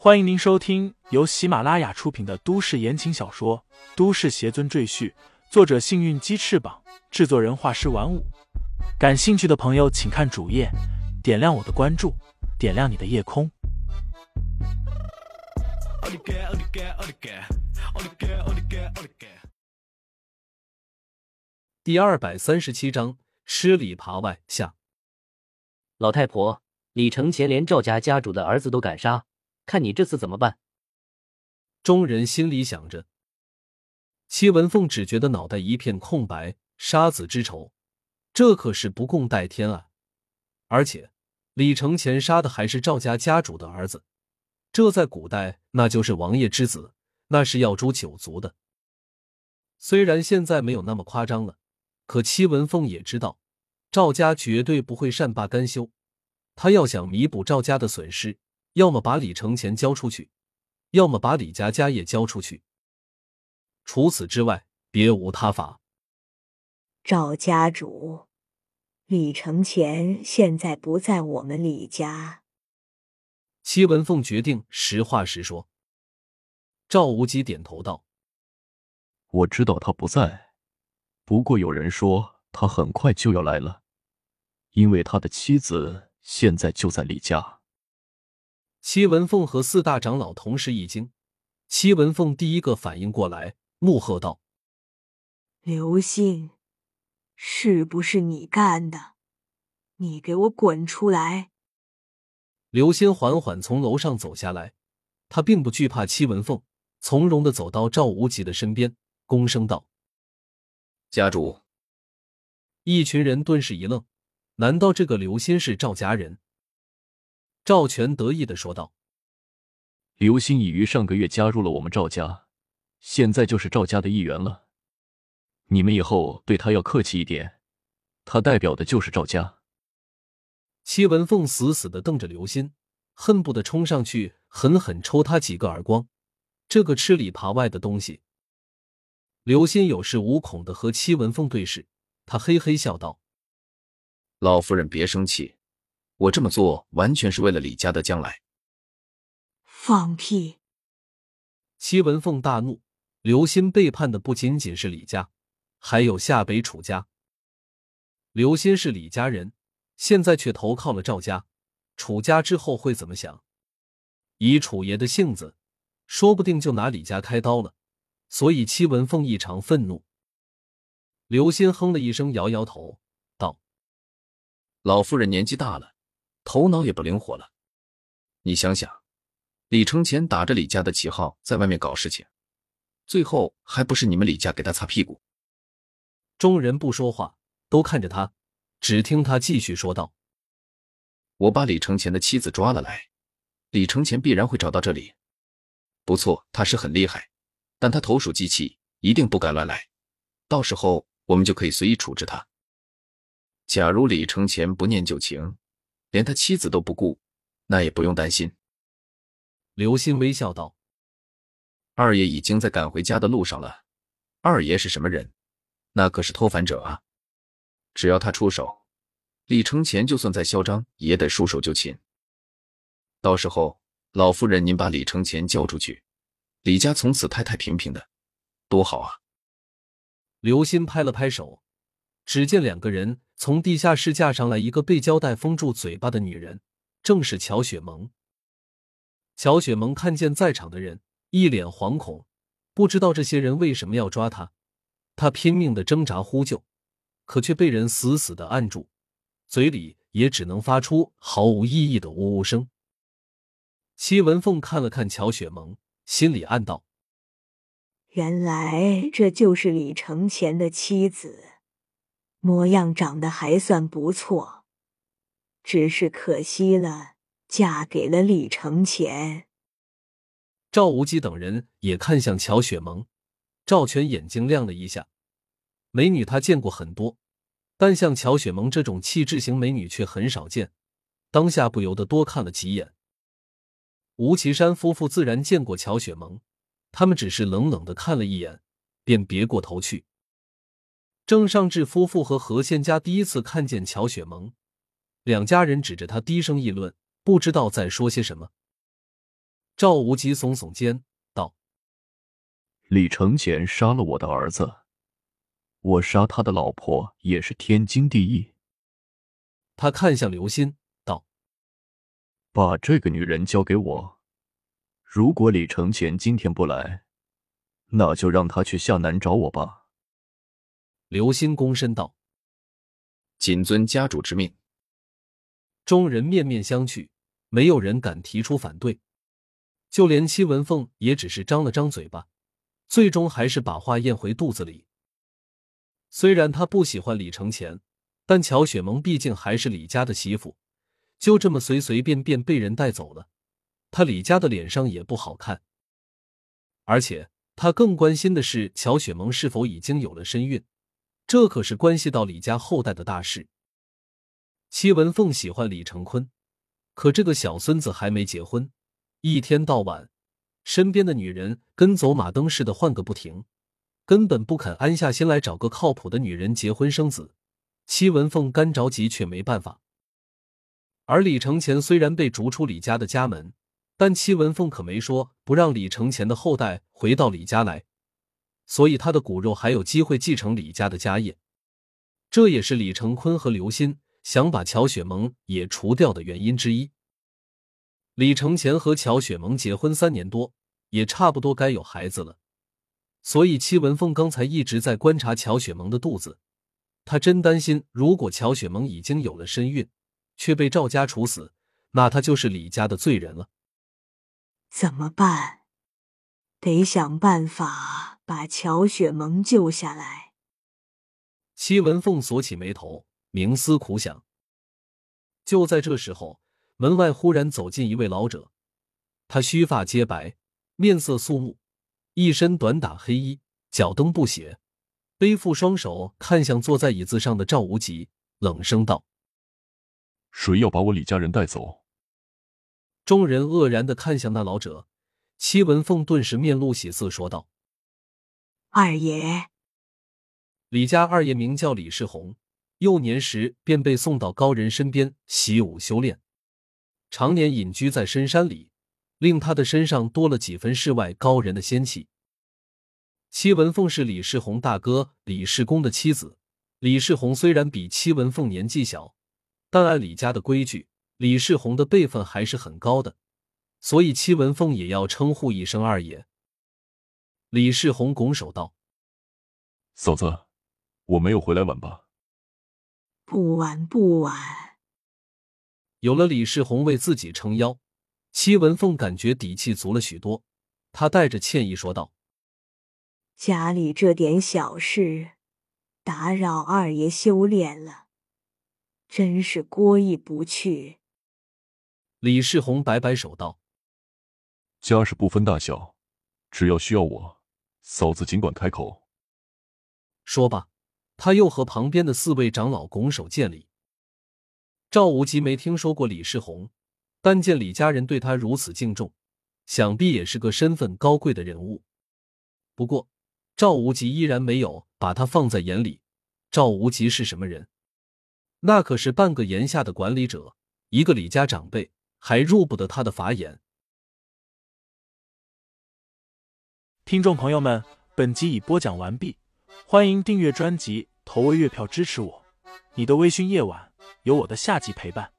欢迎您收听由喜马拉雅出品的都市言情小说《都市邪尊赘婿》，作者：幸运鸡翅膀，制作人：画师玩五。感兴趣的朋友，请看主页，点亮我的关注，点亮你的夜空。第二百三十七章：吃里扒外下。老太婆，李承前连赵家家主的儿子都敢杀。看你这次怎么办？众人心里想着。戚文凤只觉得脑袋一片空白。杀子之仇，这可是不共戴天啊！而且李承前杀的还是赵家家主的儿子，这在古代那就是王爷之子，那是要诛九族的。虽然现在没有那么夸张了，可戚文凤也知道，赵家绝对不会善罢甘休。他要想弥补赵家的损失。要么把李承前交出去，要么把李家家业交出去。除此之外，别无他法。赵家主，李承前现在不在我们李家。戚文凤决定实话实说。赵无极点头道：“我知道他不在，不过有人说他很快就要来了，因为他的妻子现在就在李家。”戚文凤和四大长老同时一惊，戚文凤第一个反应过来，怒喝道：“刘信，是不是你干的？你给我滚出来！”刘鑫缓缓从楼上走下来，他并不惧怕戚文凤，从容的走到赵无极的身边，躬声道：“家主。”一群人顿时一愣，难道这个刘鑫是赵家人？赵全得意的说道：“刘星已于上个月加入了我们赵家，现在就是赵家的一员了。你们以后对他要客气一点，他代表的就是赵家。”戚文凤死死的瞪着刘鑫，恨不得冲上去狠狠抽他几个耳光。这个吃里扒外的东西。刘鑫有恃无恐的和戚文凤对视，他嘿嘿笑道：“老夫人别生气。”我这么做完全是为了李家的将来。放屁！戚文凤大怒，刘鑫背叛的不仅仅是李家，还有夏北楚家。刘鑫是李家人，现在却投靠了赵家、楚家，之后会怎么想？以楚爷的性子，说不定就拿李家开刀了。所以戚文凤异常愤怒。刘鑫哼了一声，摇摇头，道：“老夫人年纪大了。”头脑也不灵活了，你想想，李承前打着李家的旗号在外面搞事情，最后还不是你们李家给他擦屁股？众人不说话，都看着他，只听他继续说道：“我把李承前的妻子抓了来，李承前必然会找到这里。不错，他是很厉害，但他投鼠忌器，一定不敢乱来。到时候我们就可以随意处置他。假如李承前不念旧情。”连他妻子都不顾，那也不用担心。刘鑫微笑道：“二爷已经在赶回家的路上了。二爷是什么人？那可是偷反者啊！只要他出手，李承前就算再嚣张，也得束手就擒。到时候，老夫人您把李承前交出去，李家从此太太平平的，多好啊！”刘鑫拍了拍手。只见两个人从地下室架上来，一个被胶带封住嘴巴的女人，正是乔雪萌。乔雪萌看见在场的人，一脸惶恐，不知道这些人为什么要抓她。她拼命的挣扎呼救，可却被人死死的按住，嘴里也只能发出毫无意义的呜呜声。戚文凤看了看乔雪萌，心里暗道：原来这就是李承前的妻子。模样长得还算不错，只是可惜了，嫁给了李承前。赵无极等人也看向乔雪萌，赵全眼睛亮了一下。美女他见过很多，但像乔雪萌这种气质型美女却很少见，当下不由得多看了几眼。吴奇山夫妇自然见过乔雪萌，他们只是冷冷的看了一眼，便别过头去。郑尚志夫妇和何仙家第一次看见乔雪萌，两家人指着他低声议论，不知道在说些什么。赵无极耸耸肩道：“李承前杀了我的儿子，我杀他的老婆也是天经地义。”他看向刘鑫道：“把这个女人交给我。如果李承前今天不来，那就让他去下南找我吧。”刘鑫躬身道：“谨遵家主之命。”众人面面相觑，没有人敢提出反对，就连戚文凤也只是张了张嘴巴，最终还是把话咽回肚子里。虽然他不喜欢李承前，但乔雪萌毕竟还是李家的媳妇，就这么随随便便被人带走了，他李家的脸上也不好看。而且他更关心的是乔雪萌是否已经有了身孕。这可是关系到李家后代的大事。戚文凤喜欢李成坤，可这个小孙子还没结婚，一天到晚身边的女人跟走马灯似的换个不停，根本不肯安下心来找个靠谱的女人结婚生子。戚文凤干着急，却没办法。而李承前虽然被逐出李家的家门，但戚文凤可没说不让李承前的后代回到李家来。所以他的骨肉还有机会继承李家的家业，这也是李成坤和刘鑫想把乔雪萌也除掉的原因之一。李承前和乔雪萌结婚三年多，也差不多该有孩子了，所以戚文凤刚才一直在观察乔雪萌的肚子，他真担心，如果乔雪萌已经有了身孕，却被赵家处死，那他就是李家的罪人了。怎么办？得想办法。把乔雪萌救下来。戚文凤锁起眉头，冥思苦想。就在这时候，门外忽然走进一位老者，他须发皆白，面色肃穆，一身短打黑衣，脚蹬布鞋，背负双手，看向坐在椅子上的赵无极，冷声道：“谁要把我李家人带走？”众人愕然的看向那老者，戚文凤顿时面露喜色，说道。二爷，李家二爷名叫李世宏，幼年时便被送到高人身边习武修炼，常年隐居在深山里，令他的身上多了几分世外高人的仙气。戚文凤是李世宏大哥李世公的妻子。李世宏虽然比戚文凤年纪小，但按李家的规矩，李世宏的辈分还是很高的，所以戚文凤也要称呼一声二爷。李世宏拱手道：“嫂子，我没有回来晚吧？”“不晚，不晚。”有了李世宏为自己撑腰，戚文凤感觉底气足了许多。他带着歉意说道：“家里这点小事，打扰二爷修炼了，真是过意不去。”李世宏摆摆手道：“家事不分大小，只要需要我。”嫂子尽管开口。说罢，他又和旁边的四位长老拱手见礼。赵无极没听说过李世宏，但见李家人对他如此敬重，想必也是个身份高贵的人物。不过，赵无极依然没有把他放在眼里。赵无极是什么人？那可是半个炎下的管理者，一个李家长辈，还入不得他的法眼。听众朋友们，本集已播讲完毕，欢迎订阅专辑，投喂月票支持我。你的微醺夜晚，有我的下集陪伴。